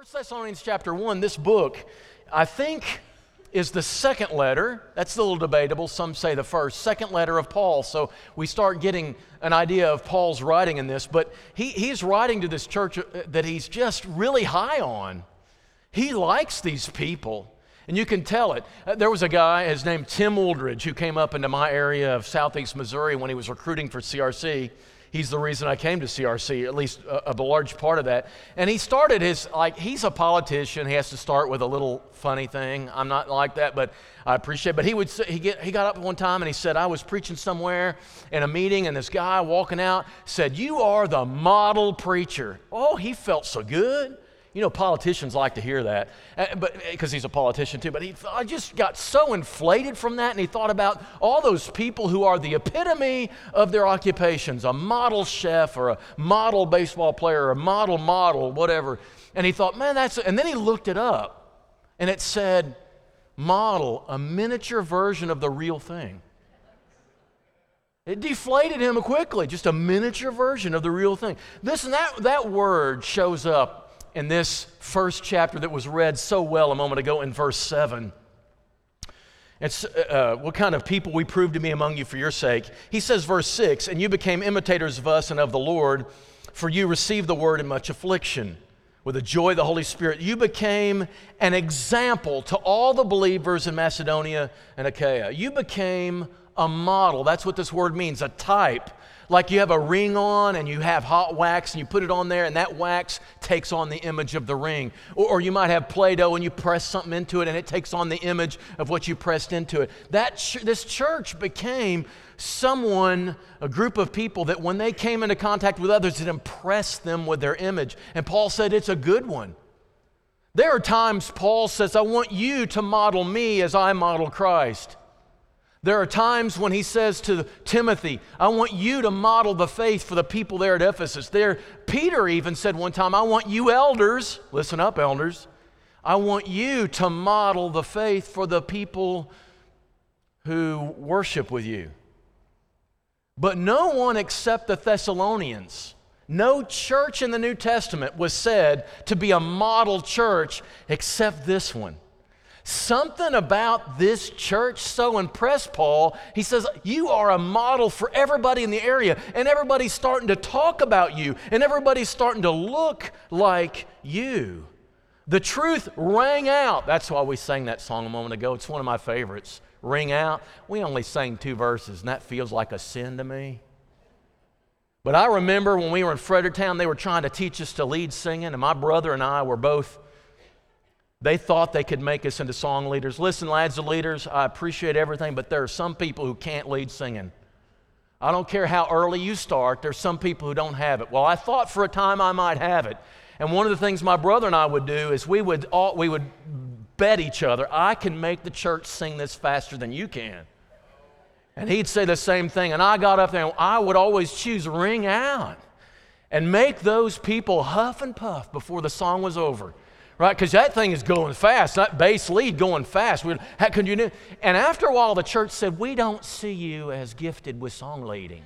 1 Thessalonians chapter 1, this book, I think, is the second letter. That's a little debatable. Some say the first, second letter of Paul. So we start getting an idea of Paul's writing in this. But he, he's writing to this church uh, that he's just really high on. He likes these people. And you can tell it. Uh, there was a guy, his name Tim Wooldridge, who came up into my area of southeast Missouri when he was recruiting for CRC. He's the reason I came to CRC, at least uh, a, a large part of that. And he started his, like, he's a politician. He has to start with a little funny thing. I'm not like that, but I appreciate it. But he, would, he, get, he got up one time and he said, I was preaching somewhere in a meeting, and this guy walking out said, You are the model preacher. Oh, he felt so good. You know, politicians like to hear that, uh, but because he's a politician too. But he, I just got so inflated from that, and he thought about all those people who are the epitome of their occupations: a model chef, or a model baseball player, or a model model, whatever. And he thought, man, that's. And then he looked it up, and it said, model, a miniature version of the real thing. It deflated him quickly, just a miniature version of the real thing. This and that, that word shows up in this first chapter that was read so well a moment ago in verse 7. It's uh, uh, what kind of people we proved to be among you for your sake. He says, verse 6 And you became imitators of us and of the Lord, for you received the word in much affliction. With the joy of the Holy Spirit, you became an example to all the believers in Macedonia and Achaia. You became a model. That's what this word means a type like you have a ring on and you have hot wax and you put it on there and that wax takes on the image of the ring. Or, or you might have Play Doh and you press something into it and it takes on the image of what you pressed into it. That ch- this church became someone, a group of people that when they came into contact with others, it impressed them with their image. And Paul said it's a good one. There are times Paul says, I want you to model me as I model Christ. There are times when he says to Timothy, I want you to model the faith for the people there at Ephesus. There, Peter even said one time, I want you elders, listen up, elders, I want you to model the faith for the people who worship with you. But no one except the Thessalonians, no church in the New Testament was said to be a model church except this one. Something about this church so impressed Paul. He says, You are a model for everybody in the area, and everybody's starting to talk about you, and everybody's starting to look like you. The truth rang out. That's why we sang that song a moment ago. It's one of my favorites. Ring out. We only sang two verses, and that feels like a sin to me. But I remember when we were in Fredericktown, they were trying to teach us to lead singing, and my brother and I were both they thought they could make us into song leaders. Listen, lads and leaders, I appreciate everything, but there are some people who can't lead singing. I don't care how early you start, there's some people who don't have it. Well, I thought for a time I might have it. And one of the things my brother and I would do is we would, all, we would bet each other, I can make the church sing this faster than you can. And he'd say the same thing. And I got up there and I would always choose ring out and make those people huff and puff before the song was over right? Because that thing is going fast, that bass lead going fast. We, how could you do? And after a while, the church said, We don't see you as gifted with song leading.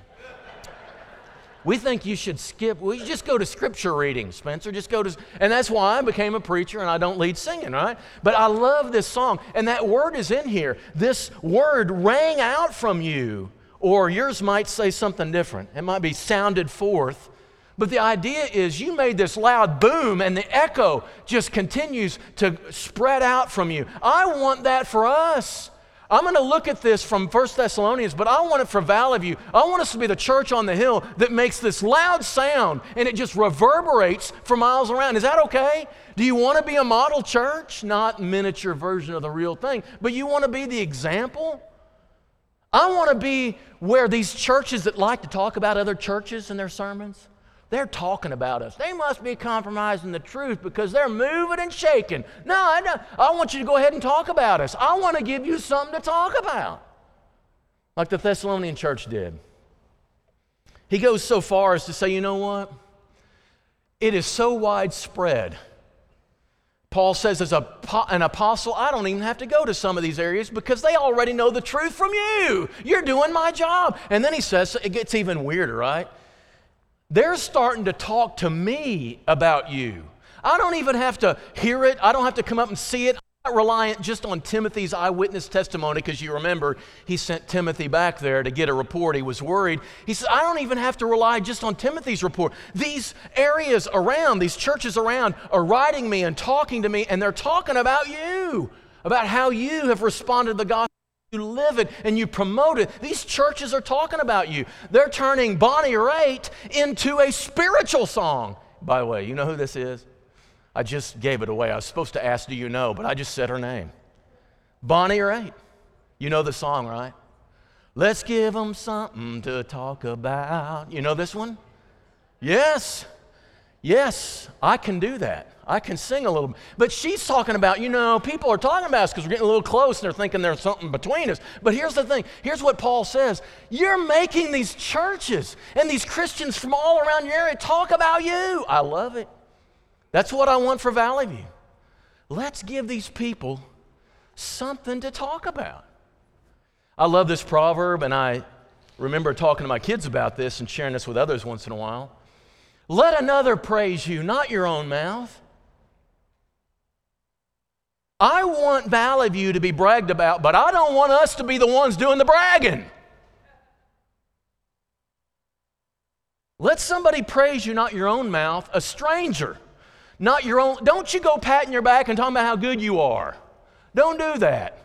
We think you should skip. We well, just go to scripture reading, Spencer. Just go to, and that's why I became a preacher and I don't lead singing, right? But I love this song, and that word is in here. This word rang out from you, or yours might say something different. It might be sounded forth but the idea is you made this loud boom and the echo just continues to spread out from you. I want that for us. I'm going to look at this from 1 Thessalonians, but I want it for Valley View. I want us to be the church on the hill that makes this loud sound and it just reverberates for miles around. Is that okay? Do you want to be a model church? Not miniature version of the real thing, but you want to be the example? I want to be where these churches that like to talk about other churches in their sermons, they're talking about us. They must be compromising the truth because they're moving and shaking. No, I, don't. I want you to go ahead and talk about us. I want to give you something to talk about, like the Thessalonian church did. He goes so far as to say, you know what? It is so widespread. Paul says, as a, an apostle, I don't even have to go to some of these areas because they already know the truth from you. You're doing my job. And then he says, it gets even weirder, right? They're starting to talk to me about you. I don't even have to hear it, I don't have to come up and see it. I'm not reliant just on Timothy's eyewitness testimony because you remember he sent Timothy back there to get a report. He was worried. He said, I don't even have to rely just on Timothy's report. These areas around, these churches around, are writing me and talking to me, and they're talking about you, about how you have responded to the gospel. You live it and you promote it. These churches are talking about you. They're turning Bonnie Raitt into a spiritual song. By the way, you know who this is? I just gave it away. I was supposed to ask, Do you know? But I just said her name. Bonnie Raitt. You know the song, right? Let's give them something to talk about. You know this one? Yes. Yes, I can do that. I can sing a little bit. But she's talking about, you know, people are talking about us because we're getting a little close and they're thinking there's something between us. But here's the thing here's what Paul says You're making these churches and these Christians from all around your area talk about you. I love it. That's what I want for Valley View. Let's give these people something to talk about. I love this proverb, and I remember talking to my kids about this and sharing this with others once in a while. Let another praise you, not your own mouth. I want Valley View to be bragged about, but I don't want us to be the ones doing the bragging. Let somebody praise you, not your own mouth, a stranger, not your own. Don't you go patting your back and talking about how good you are. Don't do that.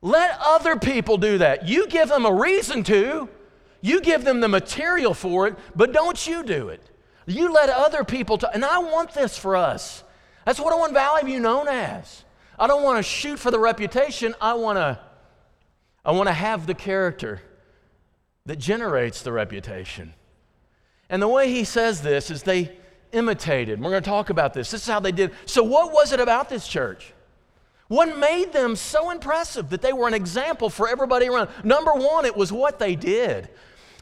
Let other people do that. You give them a reason to, you give them the material for it, but don't you do it. You let other people, talk. and I want this for us. That's what I want Valley View known as. I don't want to shoot for the reputation. I want to I want to have the character that generates the reputation. And the way he says this is they imitated. We're going to talk about this. This is how they did. So what was it about this church? What made them so impressive that they were an example for everybody around? Number 1, it was what they did.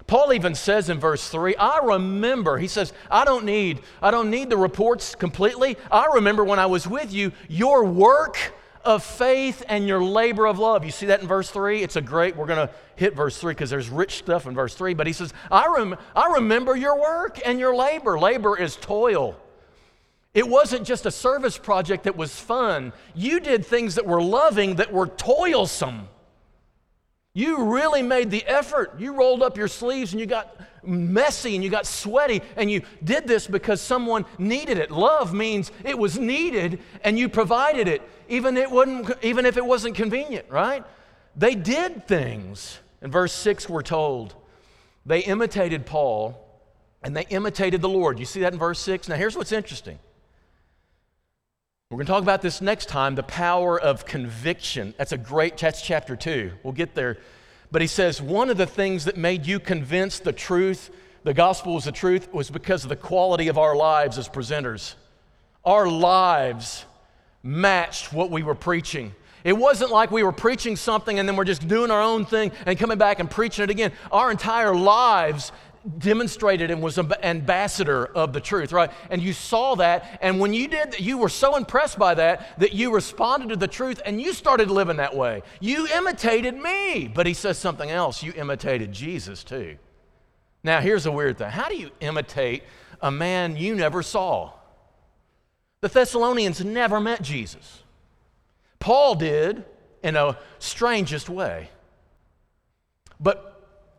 Paul even says in verse 3, I remember, he says, I don't need, I don't need the reports completely. I remember when I was with you, your work of faith and your labor of love. You see that in verse 3? It's a great, we're going to hit verse 3 because there's rich stuff in verse 3. But he says, I, rem- I remember your work and your labor. Labor is toil. It wasn't just a service project that was fun. You did things that were loving, that were toilsome. You really made the effort. You rolled up your sleeves and you got messy and you got sweaty and you did this because someone needed it. Love means it was needed and you provided it, even, it wouldn't, even if it wasn't convenient, right? They did things. In verse 6, we're told they imitated Paul and they imitated the Lord. You see that in verse 6? Now, here's what's interesting. We're going to talk about this next time the power of conviction. That's a great, that's chapter 2. We'll get there. But he says, one of the things that made you convinced the truth, the gospel was the truth, was because of the quality of our lives as presenters. Our lives matched what we were preaching. It wasn't like we were preaching something and then we're just doing our own thing and coming back and preaching it again. Our entire lives demonstrated and was an ambassador of the truth, right? And you saw that, and when you did, that, you were so impressed by that that you responded to the truth and you started living that way. You imitated me, but he says something else. You imitated Jesus too. Now, here's a weird thing how do you imitate a man you never saw? The Thessalonians never met Jesus. Paul did in a strangest way. But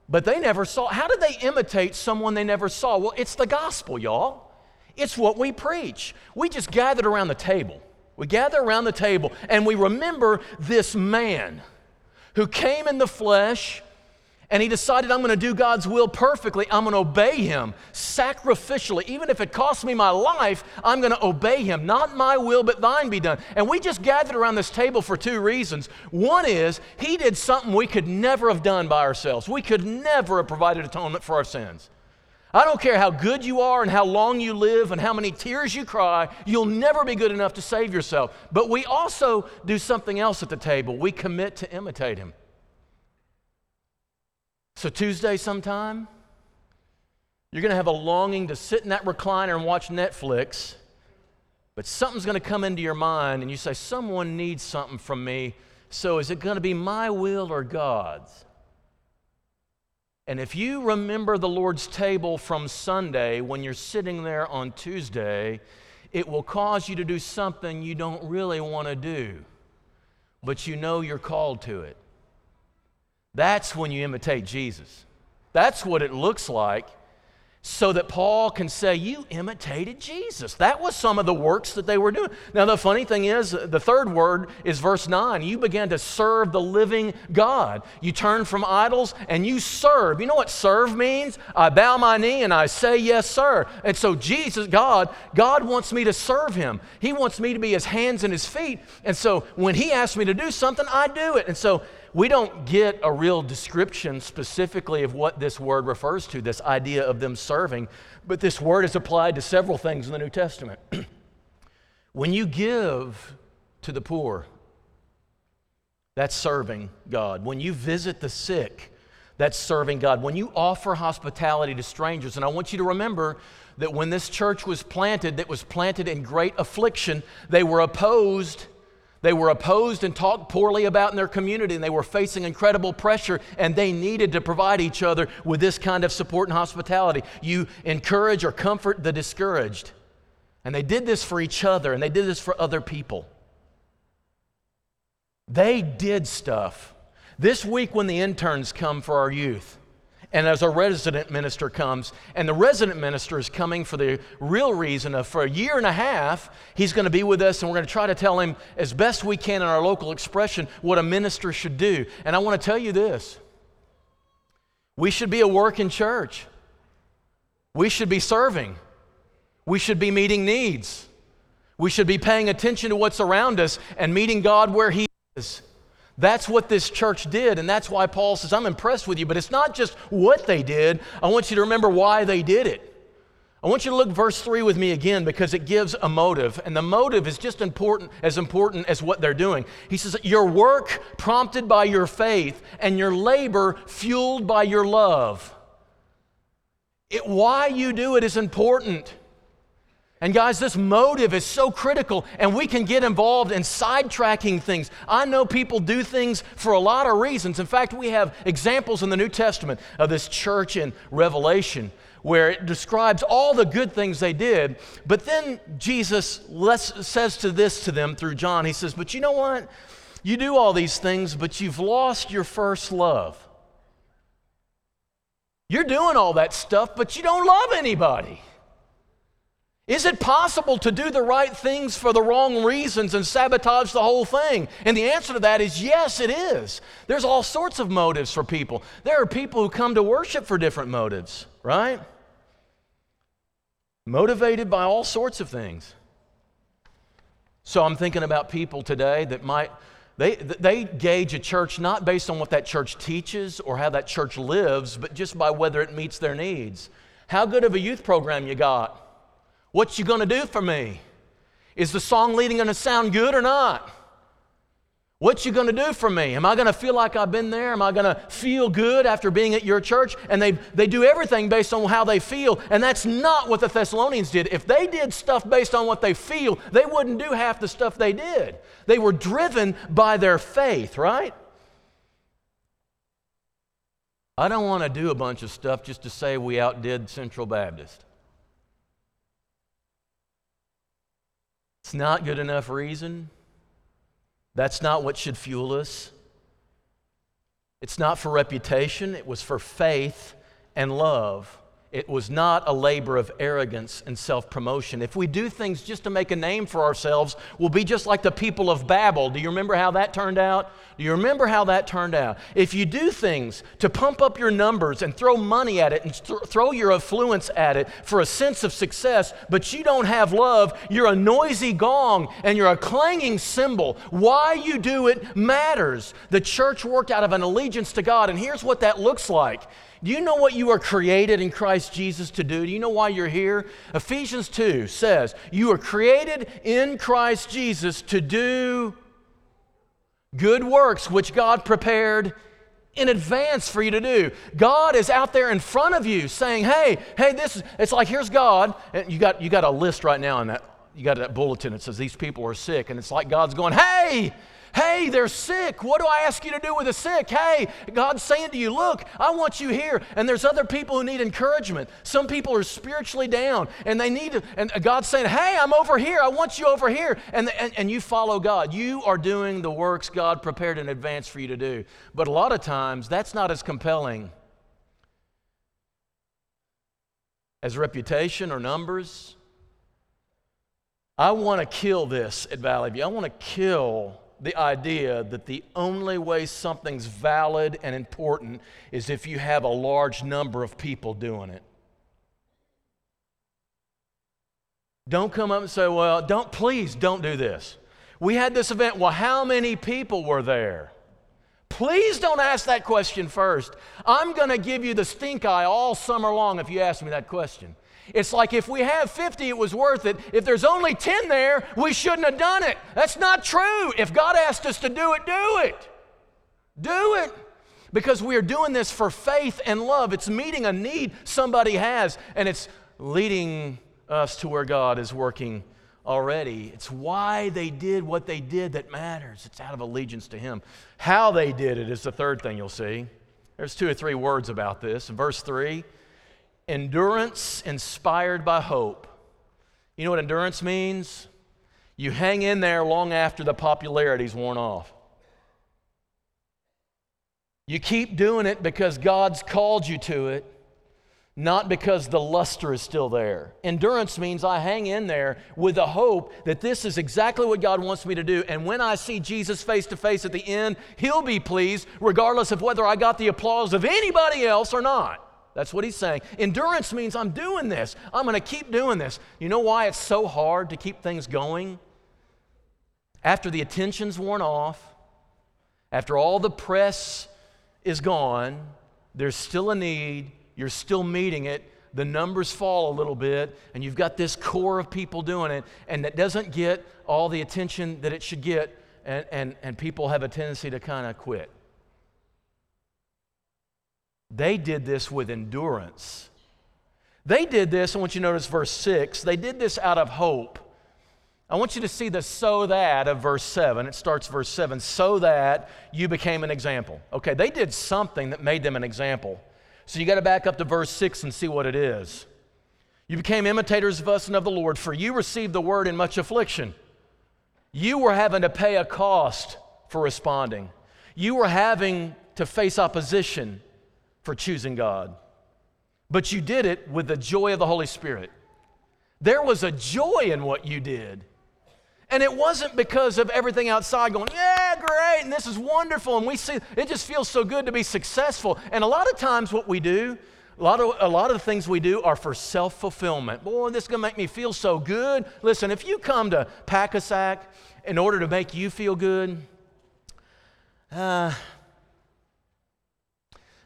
but they never saw. How did they imitate someone they never saw? Well, it's the gospel, y'all. It's what we preach. We just gathered around the table. We gather around the table and we remember this man who came in the flesh and he decided, I'm going to do God's will perfectly. I'm going to obey him sacrificially. Even if it costs me my life, I'm going to obey him. Not my will, but thine be done. And we just gathered around this table for two reasons. One is he did something we could never have done by ourselves, we could never have provided atonement for our sins. I don't care how good you are and how long you live and how many tears you cry, you'll never be good enough to save yourself. But we also do something else at the table. We commit to imitate him. So, Tuesday sometime, you're going to have a longing to sit in that recliner and watch Netflix, but something's going to come into your mind, and you say, Someone needs something from me. So, is it going to be my will or God's? And if you remember the Lord's table from Sunday when you're sitting there on Tuesday, it will cause you to do something you don't really want to do, but you know you're called to it. That's when you imitate Jesus. That's what it looks like so that Paul can say, You imitated Jesus. That was some of the works that they were doing. Now, the funny thing is, the third word is verse 9. You began to serve the living God. You turn from idols and you serve. You know what serve means? I bow my knee and I say, Yes, sir. And so, Jesus, God, God wants me to serve Him. He wants me to be His hands and His feet. And so, when He asks me to do something, I do it. And so, we don't get a real description specifically of what this word refers to, this idea of them serving, but this word is applied to several things in the New Testament. when you give to the poor, that's serving God. When you visit the sick, that's serving God. When you offer hospitality to strangers, and I want you to remember that when this church was planted, that was planted in great affliction, they were opposed they were opposed and talked poorly about in their community, and they were facing incredible pressure, and they needed to provide each other with this kind of support and hospitality. You encourage or comfort the discouraged. And they did this for each other, and they did this for other people. They did stuff. This week, when the interns come for our youth, and as a resident minister comes, and the resident minister is coming for the real reason of for a year and a half, he's going to be with us, and we're going to try to tell him as best we can in our local expression what a minister should do. And I want to tell you this we should be a working church, we should be serving, we should be meeting needs, we should be paying attention to what's around us and meeting God where He is. That's what this church did, and that's why Paul says, I'm impressed with you. But it's not just what they did, I want you to remember why they did it. I want you to look verse 3 with me again because it gives a motive, and the motive is just important as important as what they're doing. He says, Your work prompted by your faith, and your labor fueled by your love. It, why you do it is important. And guys, this motive is so critical, and we can get involved in sidetracking things. I know people do things for a lot of reasons. In fact, we have examples in the New Testament of this church in Revelation where it describes all the good things they did. But then Jesus says to this to them through John, He says, But you know what? You do all these things, but you've lost your first love. You're doing all that stuff, but you don't love anybody. Is it possible to do the right things for the wrong reasons and sabotage the whole thing? And the answer to that is yes, it is. There's all sorts of motives for people. There are people who come to worship for different motives, right? Motivated by all sorts of things. So I'm thinking about people today that might they, they gauge a church not based on what that church teaches or how that church lives, but just by whether it meets their needs. How good of a youth program you got? What you gonna do for me? Is the song leading gonna sound good or not? What you gonna do for me? Am I gonna feel like I've been there? Am I gonna feel good after being at your church? And they, they do everything based on how they feel, and that's not what the Thessalonians did. If they did stuff based on what they feel, they wouldn't do half the stuff they did. They were driven by their faith, right? I don't want to do a bunch of stuff just to say we outdid Central Baptist. It's not good enough reason. That's not what should fuel us. It's not for reputation, it was for faith and love. It was not a labor of arrogance and self promotion. If we do things just to make a name for ourselves, we'll be just like the people of Babel. Do you remember how that turned out? Do you remember how that turned out? If you do things to pump up your numbers and throw money at it and th- throw your affluence at it for a sense of success, but you don't have love, you're a noisy gong and you're a clanging cymbal. Why you do it matters. The church worked out of an allegiance to God, and here's what that looks like do you know what you are created in Christ Jesus to do? Do you know why you're here? Ephesians 2 says, You are created in Christ Jesus to do good works which God prepared in advance for you to do. God is out there in front of you saying, Hey, hey, this is, it's like here's God. And you got, you got a list right now in that you got that bulletin that says these people are sick, and it's like God's going, hey, hey, they're sick. What do I ask you to do with the sick? Hey, God's saying to you, look, I want you here. And there's other people who need encouragement. Some people are spiritually down, and they need to, and God's saying, hey, I'm over here. I want you over here. And, and, and you follow God. You are doing the works God prepared in advance for you to do. But a lot of times, that's not as compelling as reputation or numbers. I want to kill this at Valley View. I want to kill the idea that the only way something's valid and important is if you have a large number of people doing it. Don't come up and say, well, don't, please don't do this. We had this event. Well, how many people were there? Please don't ask that question first. I'm going to give you the stink eye all summer long if you ask me that question. It's like if we have 50, it was worth it. If there's only 10 there, we shouldn't have done it. That's not true. If God asked us to do it, do it. Do it. Because we are doing this for faith and love. It's meeting a need somebody has, and it's leading us to where God is working already. It's why they did what they did that matters. It's out of allegiance to Him. How they did it is the third thing you'll see. There's two or three words about this. Verse 3, endurance inspired by hope. You know what endurance means? You hang in there long after the popularity's worn off. You keep doing it because God's called you to it, not because the luster is still there. Endurance means I hang in there with the hope that this is exactly what God wants me to do. And when I see Jesus face to face at the end, He'll be pleased, regardless of whether I got the applause of anybody else or not. That's what he's saying. Endurance means I'm doing this. I'm going to keep doing this. You know why it's so hard to keep things going? After the attention's worn off, after all the press is gone, there's still a need, you're still meeting it, the numbers fall a little bit, and you've got this core of people doing it, and that doesn't get all the attention that it should get, and, and, and people have a tendency to kind of quit. They did this with endurance. They did this, I want you to notice verse 6, they did this out of hope. I want you to see the so that of verse 7. It starts verse 7 so that you became an example. Okay, they did something that made them an example. So you got to back up to verse 6 and see what it is. You became imitators of us and of the Lord, for you received the word in much affliction. You were having to pay a cost for responding, you were having to face opposition for choosing God. But you did it with the joy of the Holy Spirit. There was a joy in what you did. And it wasn't because of everything outside going, yeah, great, and this is wonderful, and we see it just feels so good to be successful. And a lot of times, what we do, a lot of, a lot of the things we do are for self fulfillment. Boy, this is going to make me feel so good. Listen, if you come to Pack-a-Sack in order to make you feel good, uh,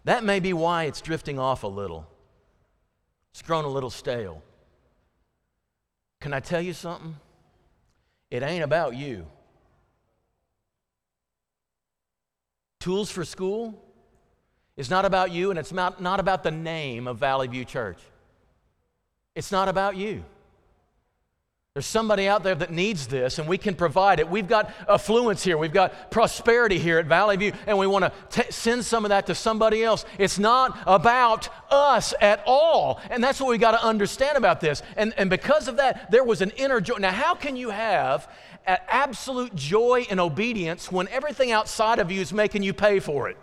that may be why it's drifting off a little. It's grown a little stale. Can I tell you something? It ain't about you. Tools for School is not about you, and it's not, not about the name of Valley View Church. It's not about you. There's somebody out there that needs this, and we can provide it. We've got affluence here, we've got prosperity here at Valley View, and we want to send some of that to somebody else. It's not about us at all. And that's what we got to understand about this. And, and because of that, there was an inner joy. Now, how can you have absolute joy and obedience when everything outside of you is making you pay for it?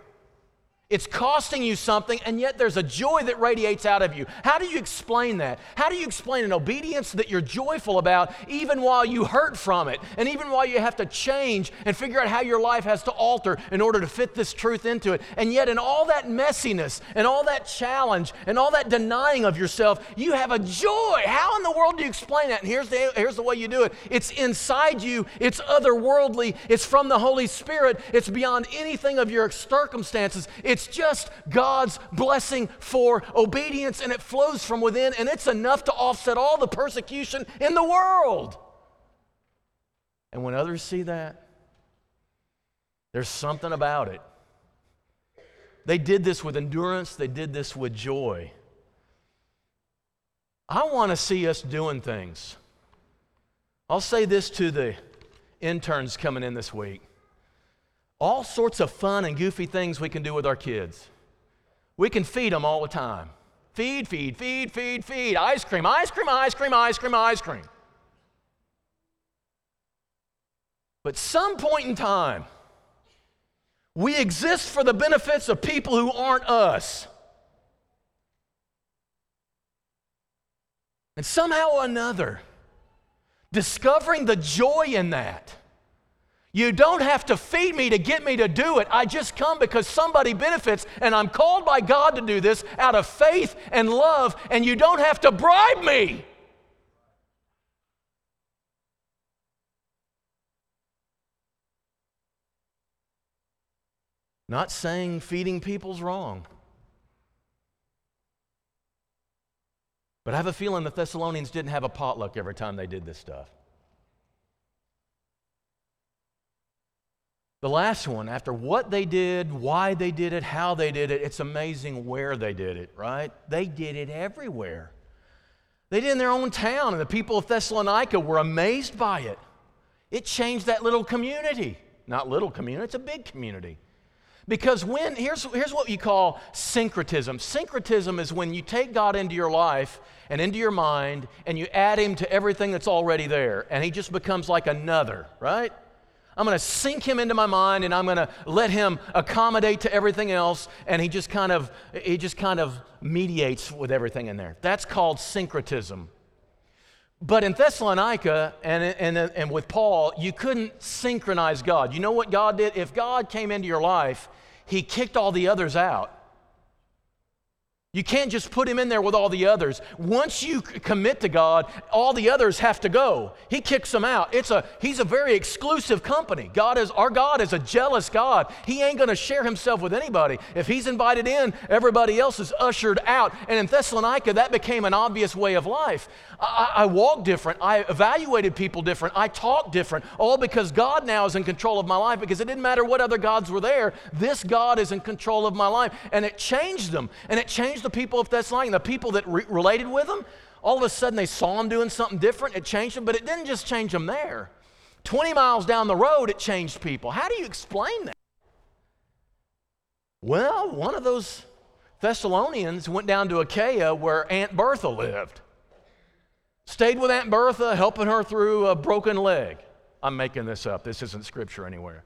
It's costing you something, and yet there's a joy that radiates out of you. How do you explain that? How do you explain an obedience that you're joyful about, even while you hurt from it, and even while you have to change and figure out how your life has to alter in order to fit this truth into it? And yet, in all that messiness, and all that challenge, and all that denying of yourself, you have a joy. How in the world do you explain that? And here's the, here's the way you do it it's inside you, it's otherworldly, it's from the Holy Spirit, it's beyond anything of your circumstances. It's it's just God's blessing for obedience, and it flows from within, and it's enough to offset all the persecution in the world. And when others see that, there's something about it. They did this with endurance, they did this with joy. I want to see us doing things I'll say this to the interns coming in this week all sorts of fun and goofy things we can do with our kids. We can feed them all the time. Feed, feed, feed, feed, feed. Ice cream, ice cream, ice cream, ice cream, ice cream. But some point in time, we exist for the benefits of people who aren't us. And somehow or another, discovering the joy in that. You don't have to feed me to get me to do it. I just come because somebody benefits, and I'm called by God to do this out of faith and love, and you don't have to bribe me. Not saying feeding people's wrong. But I have a feeling the Thessalonians didn't have a potluck every time they did this stuff. The last one, after what they did, why they did it, how they did it, it's amazing where they did it, right? They did it everywhere. They did it in their own town, and the people of Thessalonica were amazed by it. It changed that little community. Not little community, it's a big community. Because when, here's, here's what you call syncretism syncretism is when you take God into your life and into your mind and you add Him to everything that's already there, and He just becomes like another, right? I'm going to sink him into my mind and I'm going to let him accommodate to everything else and he just kind of he just kind of mediates with everything in there. That's called syncretism. But in Thessalonica and, and, and with Paul, you couldn't synchronize God. You know what God did? If God came into your life, he kicked all the others out. You can't just put him in there with all the others. Once you commit to God, all the others have to go. He kicks them out. It's a he's a very exclusive company. God is our God is a jealous God. He ain't going to share himself with anybody. If he's invited in, everybody else is ushered out. And in Thessalonica, that became an obvious way of life. I, I walk different. I evaluated people different. I talk different. All because God now is in control of my life. Because it didn't matter what other gods were there. This God is in control of my life, and it changed them. And it changed the people of Thessalonica, the people that re- related with them, all of a sudden they saw him doing something different. It changed them, but it didn't just change them there. 20 miles down the road, it changed people. How do you explain that? Well, one of those Thessalonians went down to Achaia where Aunt Bertha lived. Stayed with Aunt Bertha, helping her through a broken leg. I'm making this up. This isn't scripture anywhere.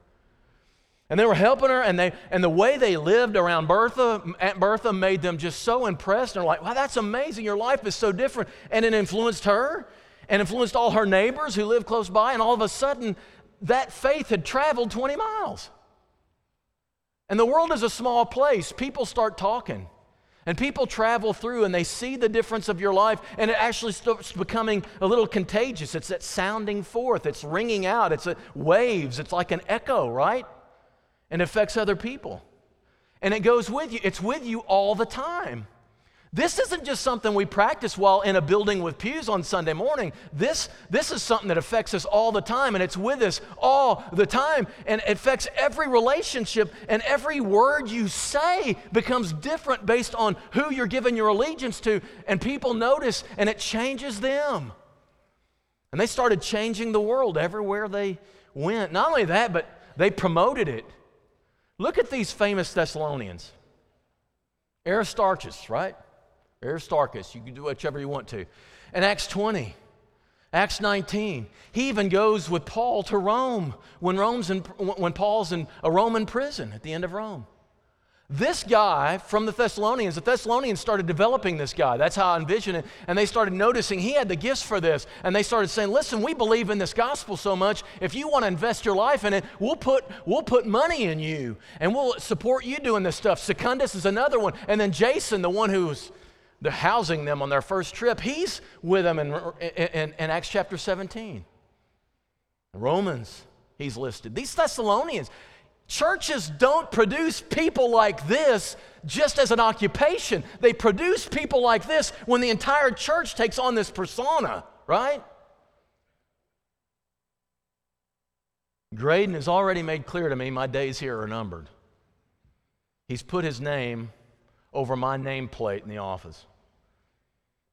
And they were helping her, and, they, and the way they lived around Bertha, Aunt Bertha made them just so impressed. And they're like, wow, that's amazing. Your life is so different. And it influenced her and influenced all her neighbors who lived close by. And all of a sudden, that faith had traveled 20 miles. And the world is a small place. People start talking. And people travel through and they see the difference of your life, and it actually starts becoming a little contagious. It's that sounding forth, it's ringing out, it's waves, it's like an echo, right? And affects other people. And it goes with you, it's with you all the time. This isn't just something we practice while in a building with pews on Sunday morning. This, this is something that affects us all the time, and it's with us all the time, and it affects every relationship, and every word you say becomes different based on who you're giving your allegiance to, and people notice, and it changes them. And they started changing the world everywhere they went. Not only that, but they promoted it. Look at these famous Thessalonians. Aristarchus, right? Aristarchus, you can do whichever you want to. And Acts 20, Acts 19, he even goes with Paul to Rome when, Rome's in, when Paul's in a Roman prison at the end of Rome. This guy from the Thessalonians, the Thessalonians started developing this guy. That's how I envision it. And they started noticing he had the gifts for this. And they started saying, listen, we believe in this gospel so much. If you want to invest your life in it, we'll put, we'll put money in you and we'll support you doing this stuff. Secundus is another one. And then Jason, the one who's the housing them on their first trip, he's with them in, in, in Acts chapter 17. Romans, he's listed. These Thessalonians, Churches don't produce people like this just as an occupation. They produce people like this when the entire church takes on this persona, right? Graydon has already made clear to me my days here are numbered. He's put his name over my nameplate in the office.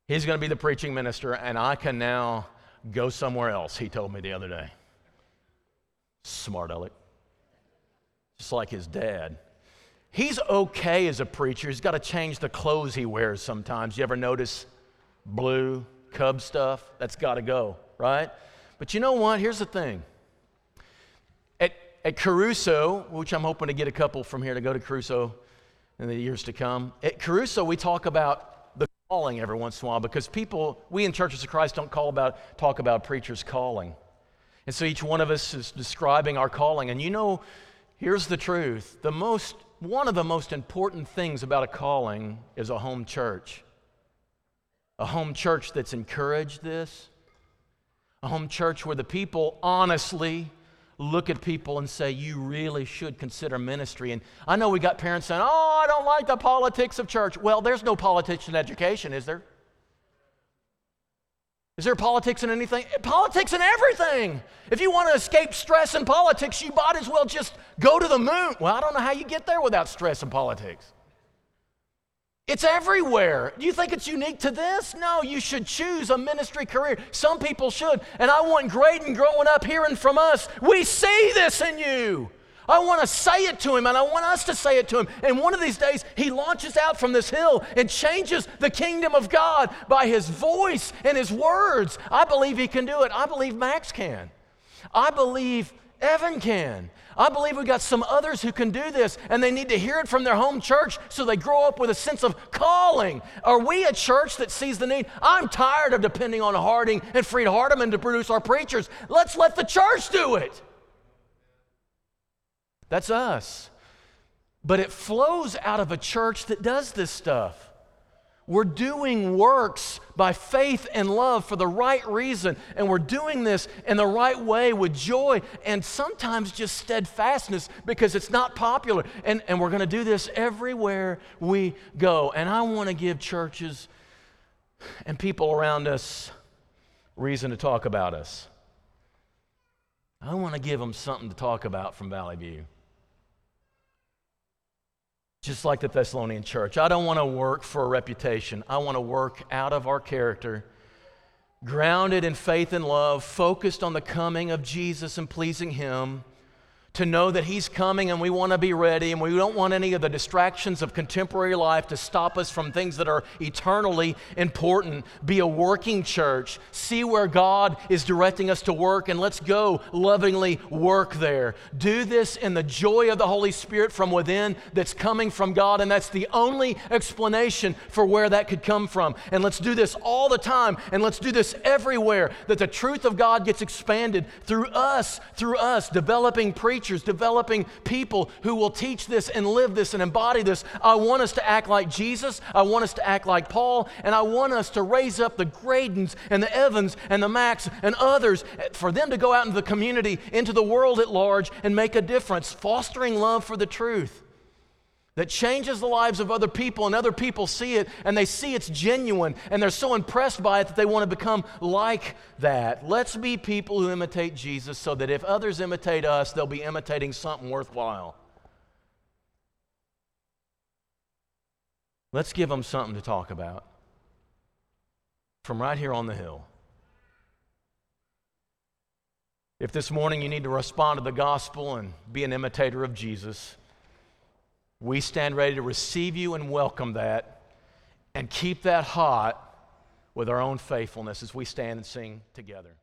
He's going to be the preaching minister, and I can now Go somewhere else, he told me the other day. Smart aleck. Just like his dad. He's okay as a preacher. He's got to change the clothes he wears sometimes. You ever notice blue, Cub stuff? That's got to go, right? But you know what? Here's the thing. At, at Caruso, which I'm hoping to get a couple from here to go to Caruso in the years to come, at Caruso, we talk about the calling every once in a while because people, we in Churches of Christ don't call about, talk about preachers' calling. And so each one of us is describing our calling. And you know, here's the truth the most one of the most important things about a calling is a home church. A home church that's encouraged this. A home church where the people honestly look at people and say, You really should consider ministry. And I know we got parents saying, Oh, I don't like the politics of church. Well, there's no politics in education, is there? Is there politics in anything? Politics in everything. If you want to escape stress in politics, you might as well just go to the moon. Well, I don't know how you get there without stress in politics. It's everywhere. Do you think it's unique to this? No, you should choose a ministry career. Some people should. And I want Graydon growing up hearing from us, we see this in you. I want to say it to him and I want us to say it to him. And one of these days, he launches out from this hill and changes the kingdom of God by his voice and his words. I believe he can do it. I believe Max can. I believe Evan can. I believe we've got some others who can do this, and they need to hear it from their home church so they grow up with a sense of calling. Are we a church that sees the need? I'm tired of depending on Harding and Freed Hardeman to produce our preachers. Let's let the church do it. That's us. But it flows out of a church that does this stuff. We're doing works by faith and love for the right reason, and we're doing this in the right way with joy and sometimes just steadfastness because it's not popular. And, and we're going to do this everywhere we go. And I want to give churches and people around us reason to talk about us. I want to give them something to talk about from Valley View just like the Thessalonian church. I don't want to work for a reputation. I want to work out of our character, grounded in faith and love, focused on the coming of Jesus and pleasing Him to know that He's coming and we want to be ready and we don't want any of the distractions of contemporary life to stop us from things that are eternally important. Be a working church. See where God is directing us to work and let's go lovingly work there. Do this in the joy of the Holy Spirit from within that's coming from God, and that's the only explanation for where that could come from. And let's do this all the time and let's do this everywhere that the truth of God gets expanded through us, through us, developing preachers preachers, developing people who will teach this and live this and embody this. I want us to act like Jesus. I want us to act like Paul. And I want us to raise up the Graydons and the Evans and the Max and others for them to go out into the community, into the world at large, and make a difference, fostering love for the truth that changes the lives of other people, and other people see it and they see it's genuine and they're so impressed by it that they want to become like that. Let's be people who imitate Jesus so that if others imitate us, they'll be imitating something worthwhile. Let's give them something to talk about from right here on the hill. If this morning you need to respond to the gospel and be an imitator of Jesus, we stand ready to receive you and welcome that and keep that hot with our own faithfulness as we stand and sing together.